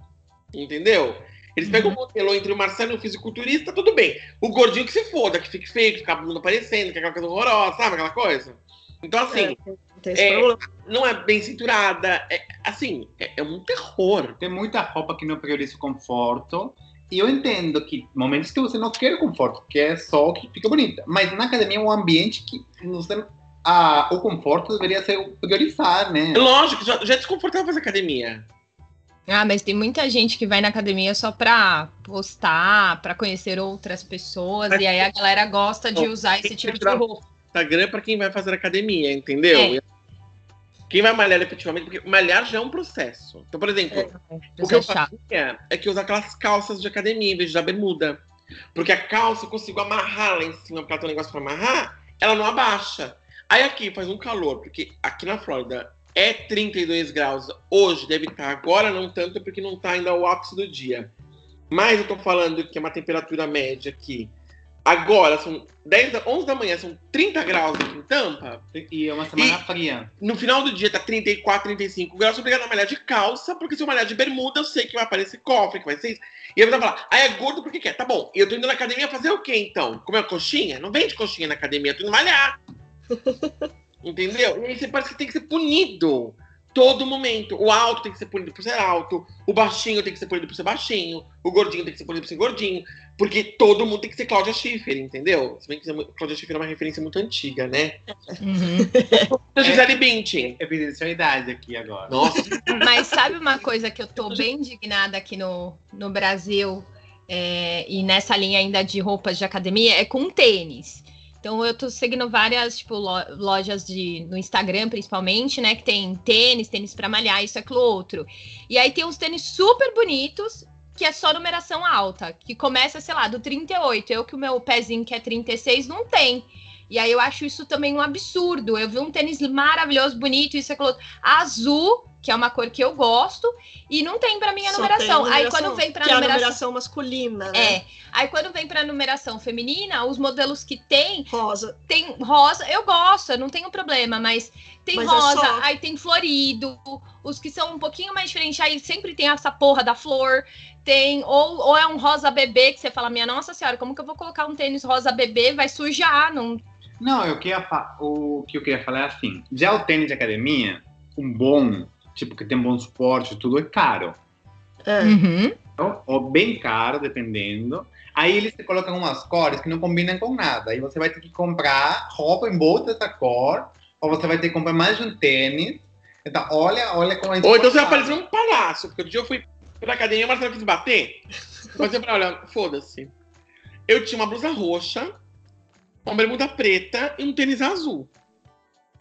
Entendeu? Eles pegam Uhum. o modelo entre o Marcelo e o fisiculturista, tudo bem. O gordinho que se foda, que fique feio, que fica a bunda aparecendo, que é aquela coisa horrorosa, sabe aquela coisa? Então, assim, É, tem esse é, problema. não é bem cinturada. É, assim, é, é um terror. Tem muita roupa que não prioriza o conforto. E eu entendo que momentos que você não quer conforto, que é só que fica bonita. Mas na academia é um ambiente que você, a, o conforto deveria ser o priorizar, né? Lógico, já, já é desconfortável fazer academia. Ah, mas tem muita gente que vai na academia só pra postar, pra conhecer outras pessoas, Mas- e aí a galera gosta de usar esse tipo de roupa. Instagram é pra quem vai fazer academia, entendeu? É. Quem vai malhar efetivamente, porque malhar já é um processo. Então, por exemplo, É. o que eu Isso é fazia é que eu usava aquelas calças de academia em vez de usar bermuda. Porque a calça eu consigo amarrar lá em cima, porque ela tem um negócio pra amarrar, ela não abaixa. Aí aqui faz um calor, porque aqui na Flórida é 32 graus. Hoje deve estar, agora não tanto, porque não tá ainda o ápice do dia. Mas eu tô falando que é uma temperatura média aqui. Agora são 10, da- 11 da manhã, são 30 graus aqui em Tampa. E é uma semana fria. No final do dia tá 34, 35 graus. Sou obrigado a malhar de calça, porque se eu malhar de bermuda, eu sei que vai aparecer cofre, que vai ser isso. E você vai falar, ah, é gordo porque quer. Tá bom, e eu tô indo na academia fazer o quê então? Comer coxinha? Não vende coxinha na academia, eu tô indo malhar. Entendeu? E aí você parece que tem que ser punido. Todo momento. O alto tem que ser punido por ser alto. O baixinho tem que ser punido por ser baixinho. O gordinho tem que ser punido por ser gordinho. Porque todo mundo tem que ser Cláudia Schiffer, entendeu? Se bem que Cláudia Schiffer é uma referência muito antiga, né? Uhum. A Gisele Bündchen. Evidenciou a idade aqui agora. Nossa, Mas sabe uma coisa que eu tô bem indignada aqui no, no Brasil, é, e nessa linha ainda de roupas de academia, é com tênis. Então eu tô seguindo várias tipo, lo- lojas de, no Instagram, principalmente, né? Que tem tênis, tênis pra malhar, isso, aquilo, outro. E aí tem uns tênis super bonitos, que é só numeração alta, que começa, sei lá, do 38. Eu que o meu pezinho que é 36 não tem. E aí eu acho isso também um absurdo. Eu vi um tênis maravilhoso, bonito, isso, aquilo, outro, azul, que é uma cor que eu gosto, e não tem pra mim a Só numeração. tem Aí numeração, quando vem pra que é a numeração. numeração masculina, né? É. Aí quando vem pra numeração feminina, os modelos que tem, Rosa. tem rosa, eu gosto, eu não tenho problema, mas tem Mas é rosa, só. aí tem florido, os que são um pouquinho mais diferentes, aí sempre tem essa porra da flor, tem, ou, ou é um rosa bebê, que você fala, minha nossa senhora, como que eu vou colocar um tênis rosa bebê? Vai sujar, não. Não, eu queria o que eu queria falar é assim: já o tênis de academia, um bom, tipo, que tem bom suporte, tudo é caro. É. Uhum. Ou- Ou bem caro, dependendo. Aí eles te colocam umas cores que não combinam com nada. Aí você vai ter que comprar roupa em volta dessa cor, ou você vai ter que comprar mais de um tênis. Então, olha, olha como a gente Ou então você vai pode- parecer um palhaço, porque outro dia eu fui pra academia, mas ela quis bater. Mas eu falei, olha, foda-se. Eu tinha uma blusa roxa, uma bermuda preta e um tênis azul.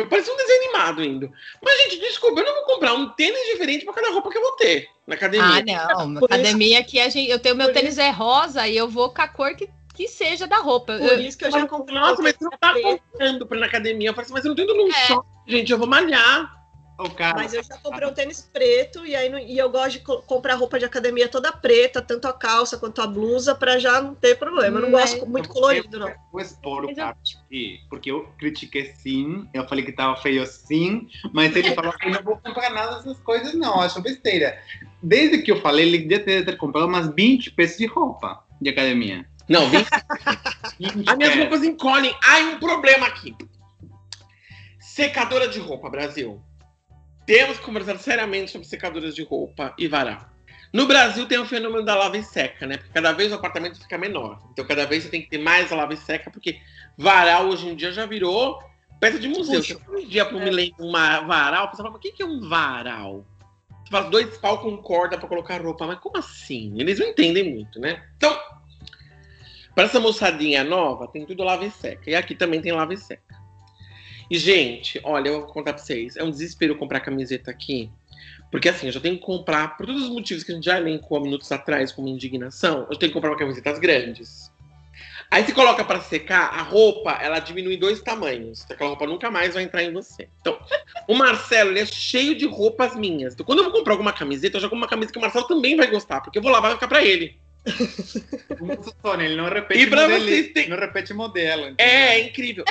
Eu parecia um desenho animado indo. Mas, gente, desculpa, eu não vou comprar um tênis diferente pra cada roupa que eu vou ter na academia. Ah, não. Por isso- Academia aqui, a gente, eu tenho meu por tênis é rosa e eu vou com a cor que, que seja da roupa. Por Eu- isso que eu já comprei. Nossa, mas você não tá comprando pra ir na academia. Eu falei assim, mas eu não tô indo num É. shopping, gente, eu vou malhar. O cara, Mas eu já comprei um tênis preto e aí não- e eu gosto de co- comprar roupa de academia toda preta, tanto a calça quanto a blusa, pra já não ter problema. Eu não Mas- gosto muito colorido, não. Vou expor o Mas eu- cara aqui, porque eu critiquei sim, eu falei que tava feio sim, mas ele falou que não vou comprar nada dessas coisas, não, acho besteira. Desde que eu falei, ele devia ter, ter comprado umas 20 peças de roupa de academia. Não, vem 20 As minhas roupas encolhem. Ai, um problema aqui. Secadora de roupa, Brasil. Temos que conversar seriamente sobre secadoras de roupa e varal. No Brasil tem o fenômeno da lava e seca, né? Porque cada vez o apartamento fica menor. Então cada vez você tem que ter mais lava e seca, porque varal hoje em dia já virou peça de museu. Luxo. Se um dia para É. me ler uma varal, você fala, mas o que que é um varal? Você faz dois pau com corda para colocar roupa, mas como assim? Eles não entendem muito, né? Então, para essa moçadinha nova, tem tudo lava e seca. E aqui também tem lava e seca. E, gente, olha, eu vou contar pra vocês. É um desespero comprar camiseta aqui. Porque, assim, eu já tenho que comprar, por todos os motivos que a gente já elencou há minutos atrás, como indignação, eu tenho que comprar camisetas grandes. Aí você coloca pra secar, a roupa, ela diminui dois tamanhos. Aquela roupa nunca mais vai entrar em você. Então, o Marcelo, ele é cheio de roupas minhas. Então, quando eu vou comprar alguma camiseta, eu já compro uma camiseta que o Marcelo também vai gostar, porque eu vou lavar e vai ficar pra ele. Sônia, ele não repete E modelo. terem- Não repete modelo. entendeu? É, é incrível.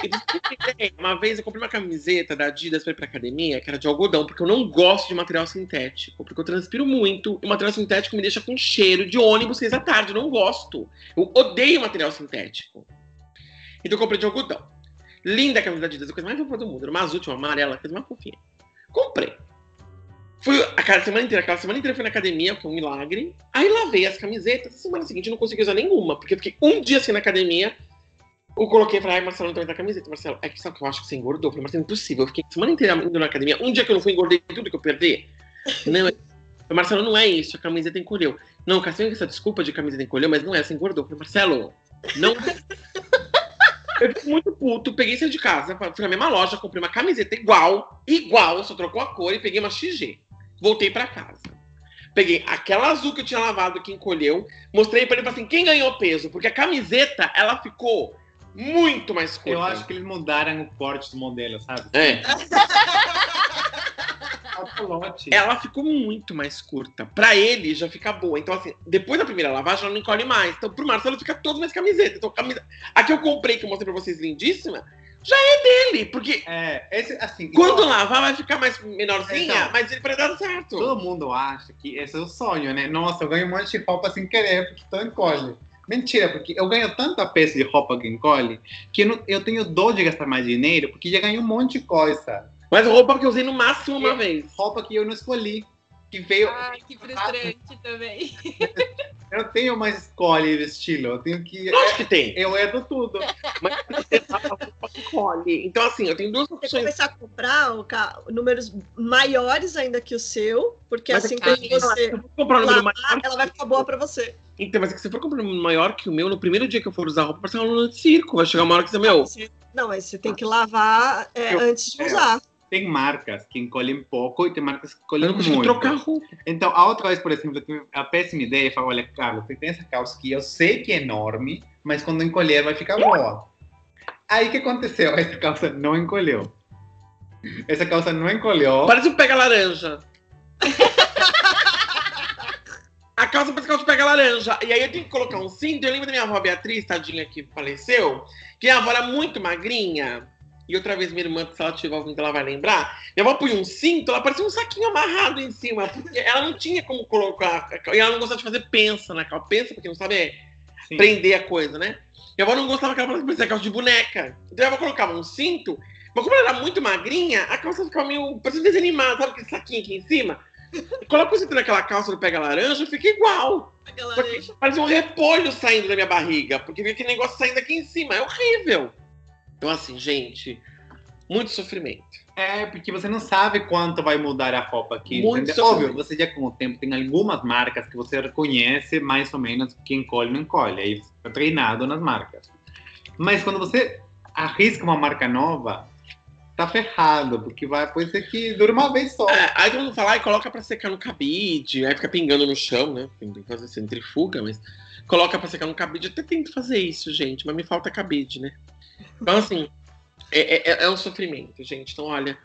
Uma vez eu comprei uma camiseta da Adidas pra ir pra academia, que era de algodão, porque eu não gosto de material sintético, porque eu transpiro muito, e o material sintético me deixa com cheiro de ônibus seis da tarde, eu não gosto. Eu odeio material sintético. Então eu comprei de algodão. Linda a camisa da Adidas, a coisa mais fofa do mundo. Era uma azul, uma amarela, coisa mais fofinha. Comprei. Fui a cada semana inteira, aquela semana inteira fui na academia, que é um milagre. Aí lavei as camisetas. Na semana seguinte eu não consegui usar nenhuma, porque eu fiquei um dia assim na academia. Eu coloquei e falei, ai, Marcelo, não tô indo na camiseta. Marcelo, é que sabe que eu acho que você engordou? Eu falei, Marcelo, impossível. Eu fiquei a semana inteira indo na academia. Um dia que eu não fui, engordei tudo que eu perdi. <laughs> Não, eu- Marcelo, não é isso, a camiseta encolheu. Não, você tem essa desculpa de camiseta encolheu, mas não é, você engordou. Eu falei, Marcelo, não. <laughs> Eu fiquei muito puto, peguei isso de casa, fui na mesma loja, comprei uma camiseta igual, igual, só trocou a cor e peguei uma XG. Voltei pra casa. Peguei aquela azul que eu tinha lavado que encolheu, mostrei pra ele assim: quem ganhou peso? Porque a camiseta, ela ficou muito mais curta. Eu acho que eles mudaram o porte do modelo, sabe? É, <laughs> ela ficou muito mais curta. Pra ele já fica boa. Então, assim, depois da primeira lavagem, ela não encolhe mais. Então, pro Marcelo fica todo mais camiseta. Então, camisa... a que eu comprei, que eu mostrei pra vocês, lindíssima, já é dele. Porque É, esse, assim, quando igual- lavar vai ficar mais menorzinha, Então. mas ele vai dar certo. todo mundo acha que esse é o sonho, né? Nossa, eu ganho um monte de roupa sem querer, porque então encolhe. Mentira, porque eu ganho tanta peça de roupa que encolhe que eu, não- eu tenho dor de gastar mais dinheiro, porque já ganhei um monte de coisa. Mas roupa que eu usei no máximo uma vez. Roupa que eu não escolhi. Que veio. Ai, que frustrante também. <laughs> Eu não tenho mais escolha de estilo. Eu tenho que. Lógico que tem. Eu erro tudo. Mas você tá com a roupa que colhe. Então, assim, eu tenho duas Você opções. começar a comprar números maiores ainda que o seu, porque Mas assim é que que- você Se eu for comprar um número lavar, maior. ela vai ficar boa pra você. Então, mas é que se for comprar um número maior que o meu, no primeiro dia que eu for usar a roupa, vai ser uma luna de circo. Vai chegar uma hora que você, meu. Não, mas você tem que lavar é, Eu- antes de é. usar. Tem marcas que encolhem pouco e tem marcas que encolhem muito. trocar a roupa. Então, a outra vez, por exemplo, eu tive a péssima ideia e falei, olha, Carlos, você tem essa calça que eu sei que é enorme, mas quando encolher vai ficar boa. Aí o que aconteceu? Essa calça não encolheu. Essa calça não encolheu. Parece um pega-laranja. A calça parece calça pega-laranja. E aí eu tenho que colocar um cinto. Eu lembro da minha avó Beatriz, tadinha, que faleceu, que a avó era muito magrinha. E outra vez minha irmã, se ela tiver ouvindo, ela vai lembrar. Minha avó punha um cinto, ela parecia um saquinho amarrado em cima. Porque ela não tinha como colocar. E ela não gostava de fazer pensa na calça. Pensa, porque não sabe, é Sim. prender a coisa, né? Minha avó não gostava que ela parecia calça de boneca. Então ela colocava um cinto, mas como ela era muito magrinha, a calça ficava meio. parecia desenho animado, sabe aquele saquinho aqui em cima? Coloca o cinto naquela calça do pega laranja, fica igual. Só que Parecia um repolho saindo da minha barriga, porque fica aquele negócio saindo aqui em cima. É horrível. Então, assim, gente, muito sofrimento. É, porque você não sabe quanto vai mudar a roupa aqui. Muito. Óbvio, você já com o tempo tem algumas marcas que você reconhece mais ou menos que encolhe ou não encolhe. Aí você está treinado nas marcas. Mas quando você arrisca uma marca nova, tá ferrado, porque vai, pode ser que dure uma vez só. É, aí todo mundo fala, e coloca pra secar no cabide, aí fica pingando no chão, né? Tem que fazer centrifuga, mas coloca pra secar no cabide. Eu até tento fazer isso, gente, mas me falta cabide, né? Então, assim, é, é- é um sofrimento, gente. Então, olha,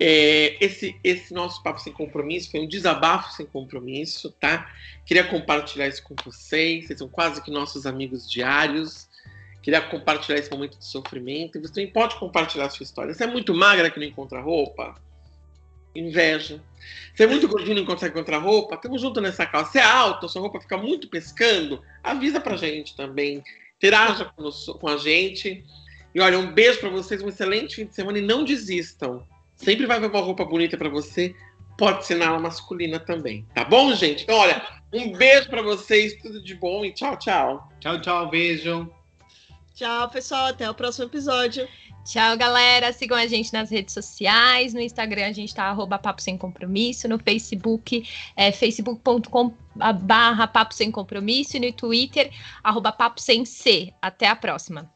é, esse, esse nosso papo sem compromisso foi um desabafo sem compromisso, tá? Queria compartilhar isso com vocês. Vocês são quase que nossos amigos diários. Queria compartilhar esse momento de sofrimento. E você também pode compartilhar a sua história. Você é muito magra que não encontra roupa? Inveja. Você é muito gordinho e não consegue encontrar roupa? Tamo junto nessa calça. Você é alto, sua roupa fica muito pescando? Avisa pra gente também. Interaja com, nos- com a gente. E olha, um beijo pra vocês, um excelente fim de semana e não desistam. Sempre vai ver uma roupa bonita pra você. Pode ser na ala masculina também. Tá bom, gente? Então, olha, um beijo pra vocês, tudo de bom e tchau, tchau. Tchau, tchau, beijo. Tchau, pessoal. Até o próximo episódio. Tchau, galera. Sigam a gente nas redes sociais. No Instagram a gente tá arroba Papo Sem Compromisso. No Facebook é facebook.com barra Papo Sem Compromisso. E no Twitter, arroba Papo Sem C. Até a próxima.